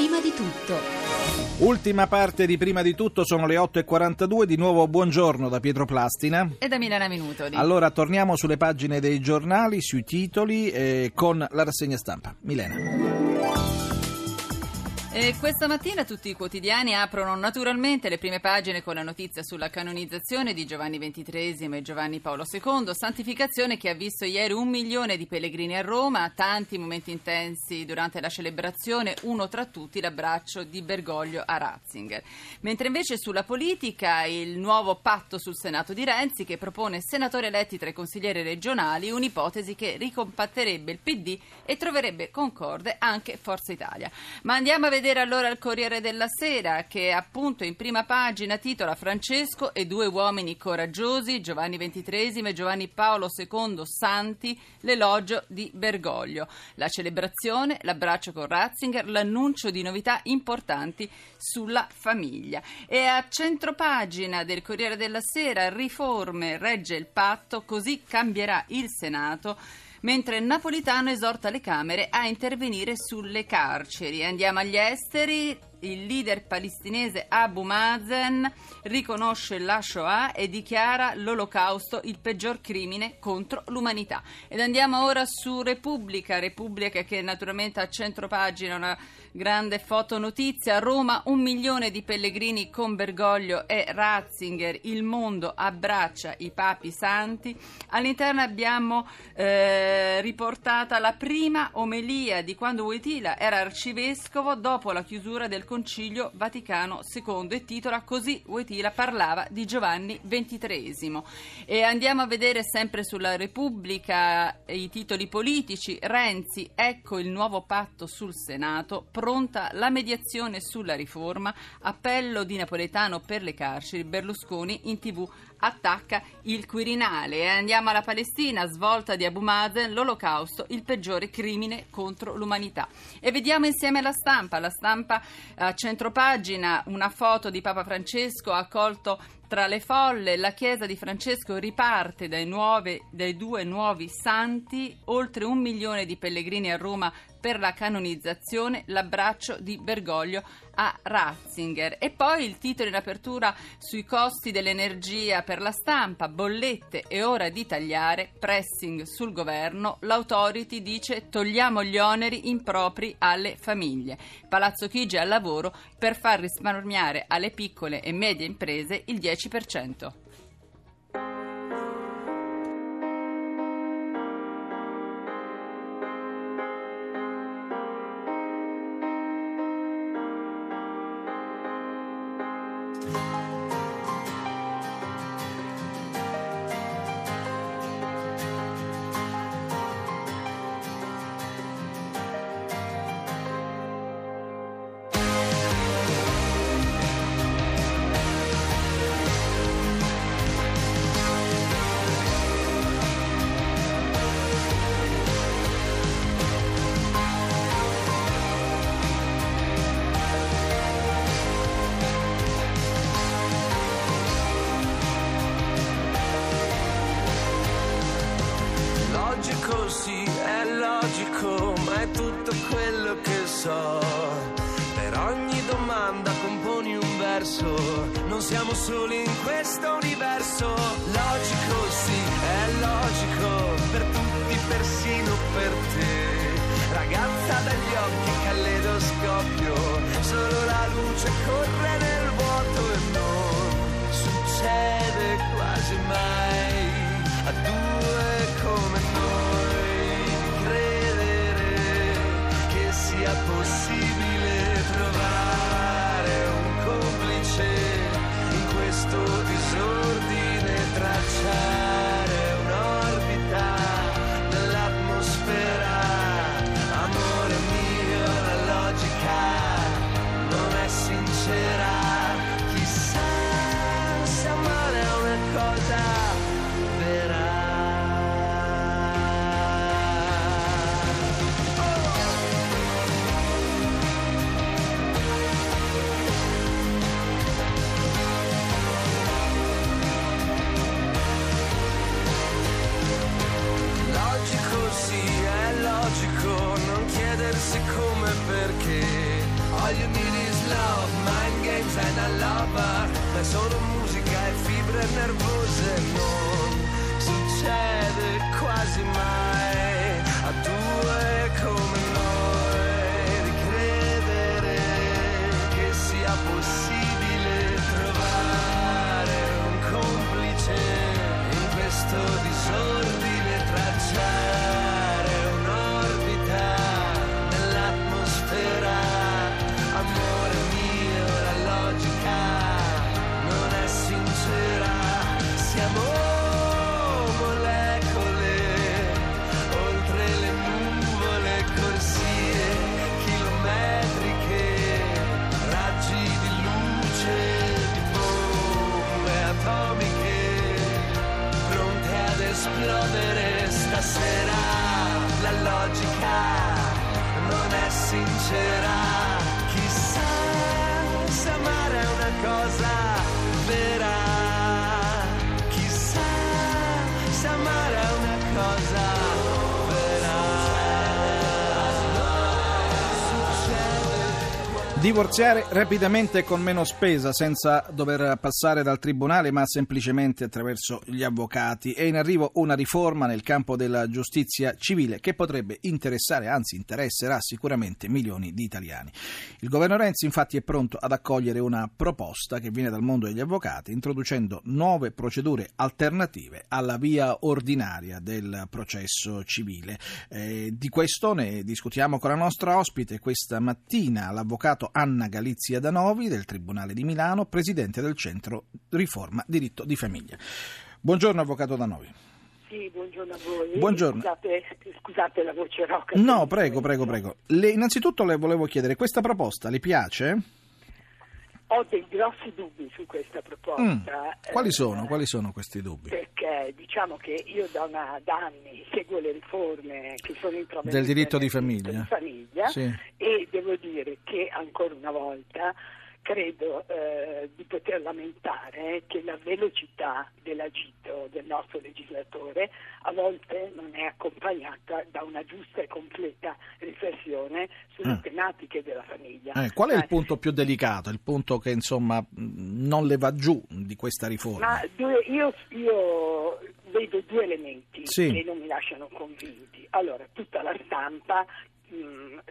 Prima di tutto. Ultima parte di prima di tutto sono le 8.42, di nuovo buongiorno da Pietro Plastina. E da Milena Minutoli. Allora torniamo sulle pagine dei giornali, sui titoli eh, con la rassegna stampa. Milena. E questa mattina tutti i quotidiani aprono naturalmente le prime pagine con la notizia sulla canonizzazione di Giovanni XXIII e Giovanni Paolo II, santificazione che ha visto ieri un milione di pellegrini a Roma, tanti momenti intensi durante la celebrazione, uno tra tutti l'abbraccio di Bergoglio a Ratzinger. Mentre invece sulla politica il nuovo patto sul Senato di Renzi che propone senatori eletti tra i consiglieri regionali, un'ipotesi che ricompatterebbe il PD e troverebbe concorde anche Forza Italia. Ma andiamo a vedere vedere allora il Corriere della Sera che appunto in prima pagina titola Francesco e due uomini coraggiosi, Giovanni XXIII e Giovanni Paolo II Santi, l'elogio di Bergoglio. La celebrazione, l'abbraccio con Ratzinger, l'annuncio di novità importanti sulla famiglia. E a centropagina del Corriere della Sera, riforme, regge il patto, così cambierà il Senato mentre Napolitano esorta le Camere a intervenire sulle carceri. Andiamo agli esteri il leader palestinese Abu Mazen riconosce la Shoah e dichiara l'olocausto il peggior crimine contro l'umanità. Ed andiamo ora su Repubblica, Repubblica che naturalmente ha centro pagina una grande fotonotizia. Roma un milione di pellegrini con Bergoglio e Ratzinger. Il mondo abbraccia i papi santi. All'interno abbiamo eh, riportata la prima omelia di quando Wojtyla era arcivescovo dopo la chiusura del Concilio Vaticano II e titola Così Wojtyla parlava di Giovanni XXIII. E andiamo a vedere sempre sulla Repubblica i titoli politici. Renzi, ecco il nuovo patto sul Senato, pronta la mediazione sulla riforma, appello di Napoletano per le carceri, Berlusconi in tv attacca il Quirinale. E andiamo alla Palestina, svolta di Abu Mazen, l'olocausto, il peggiore crimine contro l'umanità. E vediamo insieme la stampa, la stampa a centropagina, una foto di Papa Francesco accolto tra le folle, la chiesa di Francesco riparte dai, nuove, dai, due nuovi santi, oltre un milione di pellegrini a Roma per la canonizzazione, l'abbraccio di Bergoglio a Ratzinger. E poi il titolo in apertura sui costi dell'energia per la stampa, bollette, è ora di tagliare, pressing sul governo, l'autority dice togliamo gli oneri impropri alle famiglie. Palazzo Chigi al lavoro per far risparmiare alle piccole e medie imprese il 10%. Verso. Non siamo soli in questo universo. Logico, sì, è logico. Per tutti, persino per te. Ragazza dagli occhi, caleidoscopio. Solo la luce corre nel vuoto e non succede quasi mai a due come possibile Divorziare rapidamente con meno spesa, senza dover passare dal tribunale, ma semplicemente attraverso gli avvocati. È in arrivo una riforma nel campo della giustizia civile che potrebbe interessare, anzi interesserà sicuramente milioni di italiani. Il governo Renzi infatti è pronto ad accogliere una proposta che viene dal mondo degli avvocati, introducendo nuove procedure alternative alla via ordinaria del processo civile. Eh, di questo ne discutiamo con la nostra ospite questa mattina, l'avvocato Anna Galizia Danovi del Tribunale di Milano, presidente del Centro Riforma Diritto di Famiglia. Buongiorno Avvocato Danovi. Sì, buongiorno a voi. Buongiorno. Scusate, scusate la voce roca. No, prego, prego, prego. Le, innanzitutto le volevo chiedere, questa proposta le piace? Ho dei grossi dubbi su questa proposta. Mm. Quali eh, sono? Quali sono questi dubbi? Perché diciamo che io da, una, da anni seguo le riforme che sono introdotte Del diritto di famiglia. di famiglia Sì. e devo dire che ancora una volta credo eh, di poter lamentare che la velocità dell'agito del nostro legislatore a volte non è accompagnata da una giusta e completa riflessione sulle Ah. tematiche della famiglia. Eh, qual è il Eh, punto più delicato, il punto che insomma mh, non le va giù di questa riforma? Ma due- io, io vedo due elementi Sì. che non mi lasciano convinti. Allora, tutta la stampa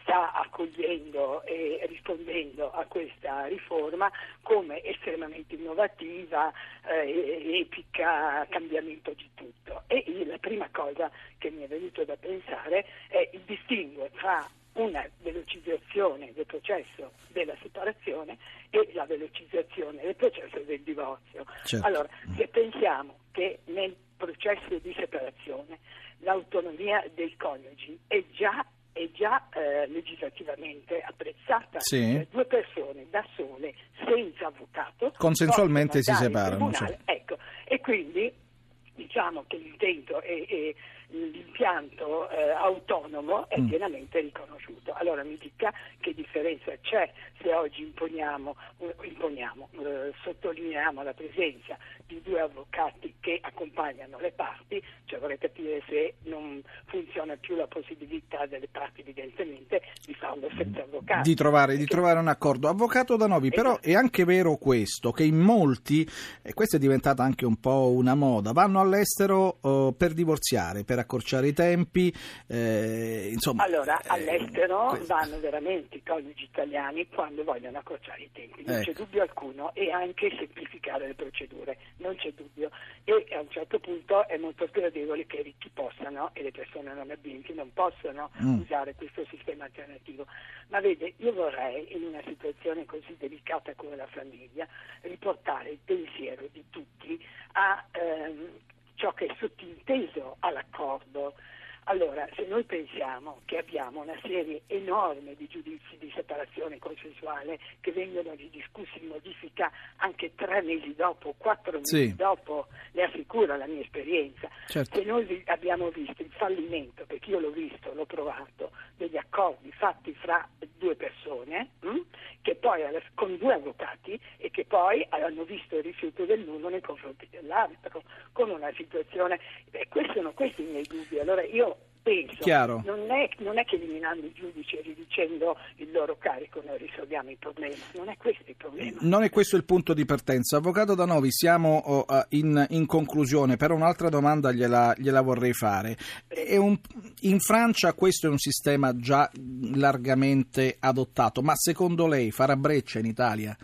sta accogliendo e rispondendo a questa riforma come estremamente innovativa, eh, epica, cambiamento di tutto. E la prima cosa che mi è venuto da pensare è il distinguo tra una velocizzazione del processo della separazione e la velocizzazione del processo del divorzio. Certo. Allora, se pensiamo che nel processo di separazione l'autonomia dei coniugi è già, è già eh, legislativamente apprezzata, Sì. Cioè, due persone da sole, senza avvocato, Consensualmente si separano, tribunale. Ecco, e quindi diciamo che l'intento e, e l'impianto eh, autonomo è Mm. pienamente riconosciuto. Allora mi dica che differenza c'è se oggi imponiamo, eh, imponiamo, eh, sottolineiamo la presenza di due avvocati che accompagnano le parti, cioè vorrei capire se non funziona più la possibilità delle parti evidentemente di farlo senza avvocato. Di trovare, di Perché- trovare un accordo. Avvocato Danovi, però Esatto. è anche vero questo, che in molti, e questa è diventata anche un po' una moda, vanno all'estero eh, per divorziare, per accorciare i tempi, eh, insomma... Allora, eh, all'estero questo. vanno veramente i coniugi italiani quando vogliono accorciare i tempi, non c'è Ecco. dubbio alcuno, e anche semplificare le procedure, non c'è dubbio. E a un certo punto è molto gradevole che i ricchi possano e le persone non abbienti non possano Mm. usare questo sistema alternativo. Ma vede, io vorrei, in una situazione così delicata come la famiglia, riportare il pensiero di tutti a ehm, ciò che è sottinteso all'accordo. Allora, se noi pensiamo che abbiamo una serie enorme di giudizi di separazione consensuale che vengono ridiscussi in modifica anche tre mesi dopo, quattro mesi Sì. dopo, le assicuro la mia esperienza, Certo. se noi abbiamo visto il fallimento, perché io l'ho visto, l'ho provato, degli accordi fatti fra due persone, hm, che poi con due avvocati e che poi hanno visto il rifiuto dell'uno nei confronti dell'altro, con una situazione, e questi sono questi i miei dubbi. Allora io Chiaro. Non è, non è che eliminando i giudici e riducendo il loro carico noi risolviamo il problema, non è questo il problema. Non è questo il punto di partenza. Avvocato Danovi, siamo oh, in, in conclusione, però un'altra domanda gliela, gliela vorrei fare. È un- in Francia questo è un sistema già largamente adottato, ma secondo lei farà breccia in Italia?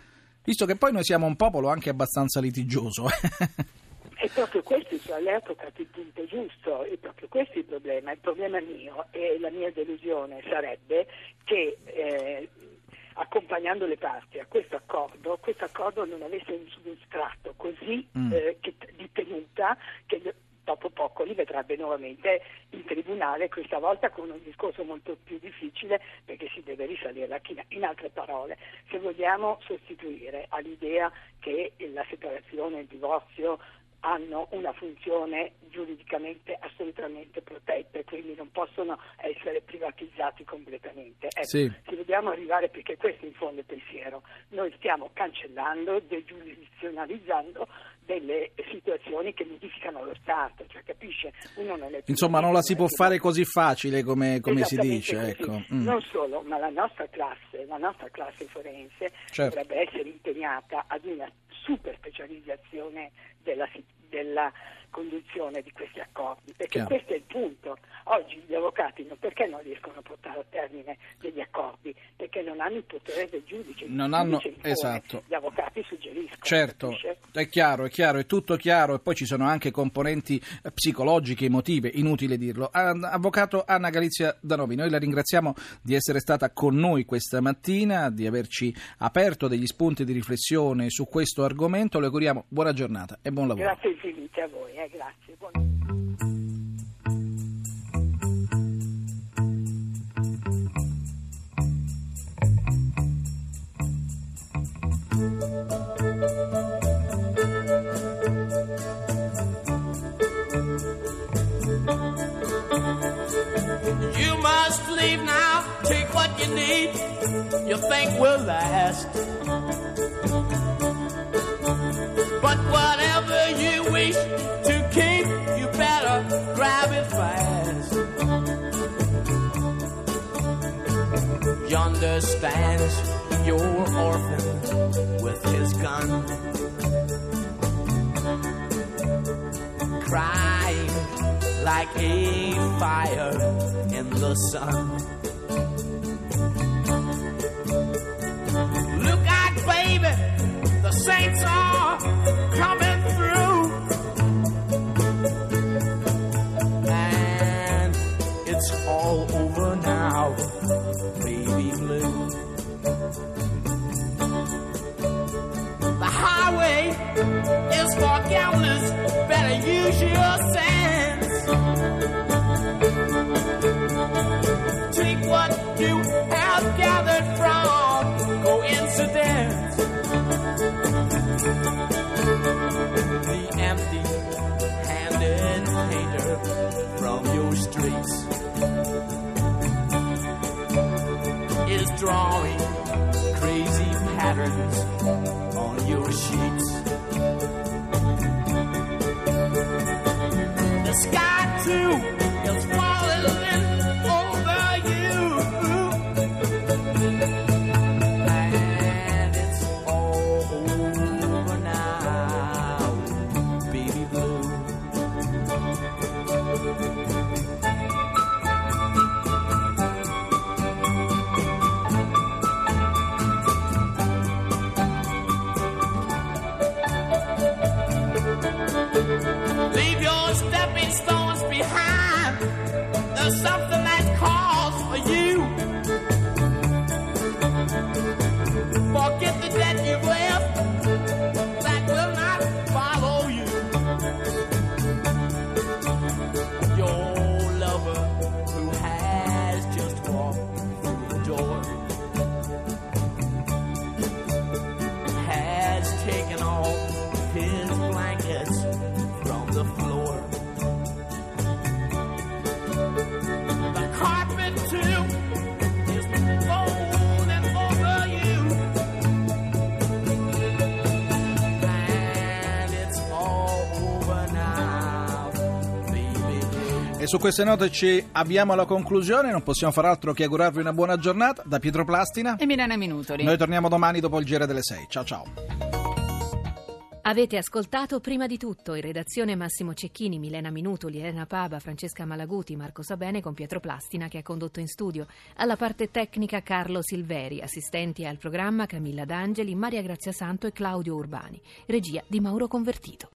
Visto che poi noi siamo un popolo anche abbastanza litigioso. È proprio questo, cioè, lei ha toccato il punto giusto, è proprio questo il problema. Il problema mio e la mia delusione sarebbe che eh, accompagnando le parti a questo accordo, questo accordo non avesse un substrato così Mm. eh, che- di tenuta che dopo poco li vedrebbe nuovamente in tribunale, questa volta con un discorso molto più difficile perché si deve risalire la china. In altre parole, se vogliamo sostituire all'idea che la separazione il divorzio hanno una funzione giuridicamente assolutamente protetta e quindi non possono essere privatizzati completamente. Ecco, Sì. se dobbiamo arrivare, perché questo in fondo è il pensiero, noi stiamo cancellando, degiurisdizionalizzando delle situazioni che modificano lo Stato, cioè capisce? Uno non è Insomma, non la si può fare così facile come, come si dice. Ecco. Mm. Non solo, ma la nostra classe, la nostra classe forense Certo. dovrebbe essere impegnata ad una super specializzazione della, della conduzione di questi accordi, perché Chiaro. questo è il punto. Oggi gli avvocati non, perché non riescono a portare a termine degli accordi? Hanno il potere del giudice. Non hanno- giudice esatto. Gli avvocati suggeriscono. Certo, capisce? è chiaro, è chiaro, è tutto chiaro e poi ci sono anche componenti eh, psicologiche, emotive, inutile dirlo. Avvocato Anna Galizia Danovi, noi la ringraziamo di essere stata con noi questa mattina, di averci aperto degli spunti di riflessione su questo argomento. Le auguriamo buona giornata e buon lavoro. Grazie infinite a voi, eh, grazie. Buon- Yonder stands your orphan with his gun. Crying like a fire in the sun. Look out, baby, the saints are over now, baby blue. The highway is for gamblers, better use your sense. Take what you have gathered from coincidence. The empty handed painter from your streets is drawing crazy patterns E su queste note ci avviamo alla conclusione, non possiamo far altro che augurarvi una buona giornata da Pietro Plastina. E Milena Minutoli. Noi torniamo domani dopo il giro delle 6. Ciao ciao. Avete ascoltato prima di tutto in redazione Massimo Cecchini, Milena Minutoli, Elena Paba, Francesca Malaguti, Marco Sabene con Pietro Plastina che ha condotto in studio. Alla parte tecnica Carlo Silveri, assistenti al programma Camilla D'Angeli, Maria Grazia Santo e Claudio Urbani. Regia di Mauro Convertito.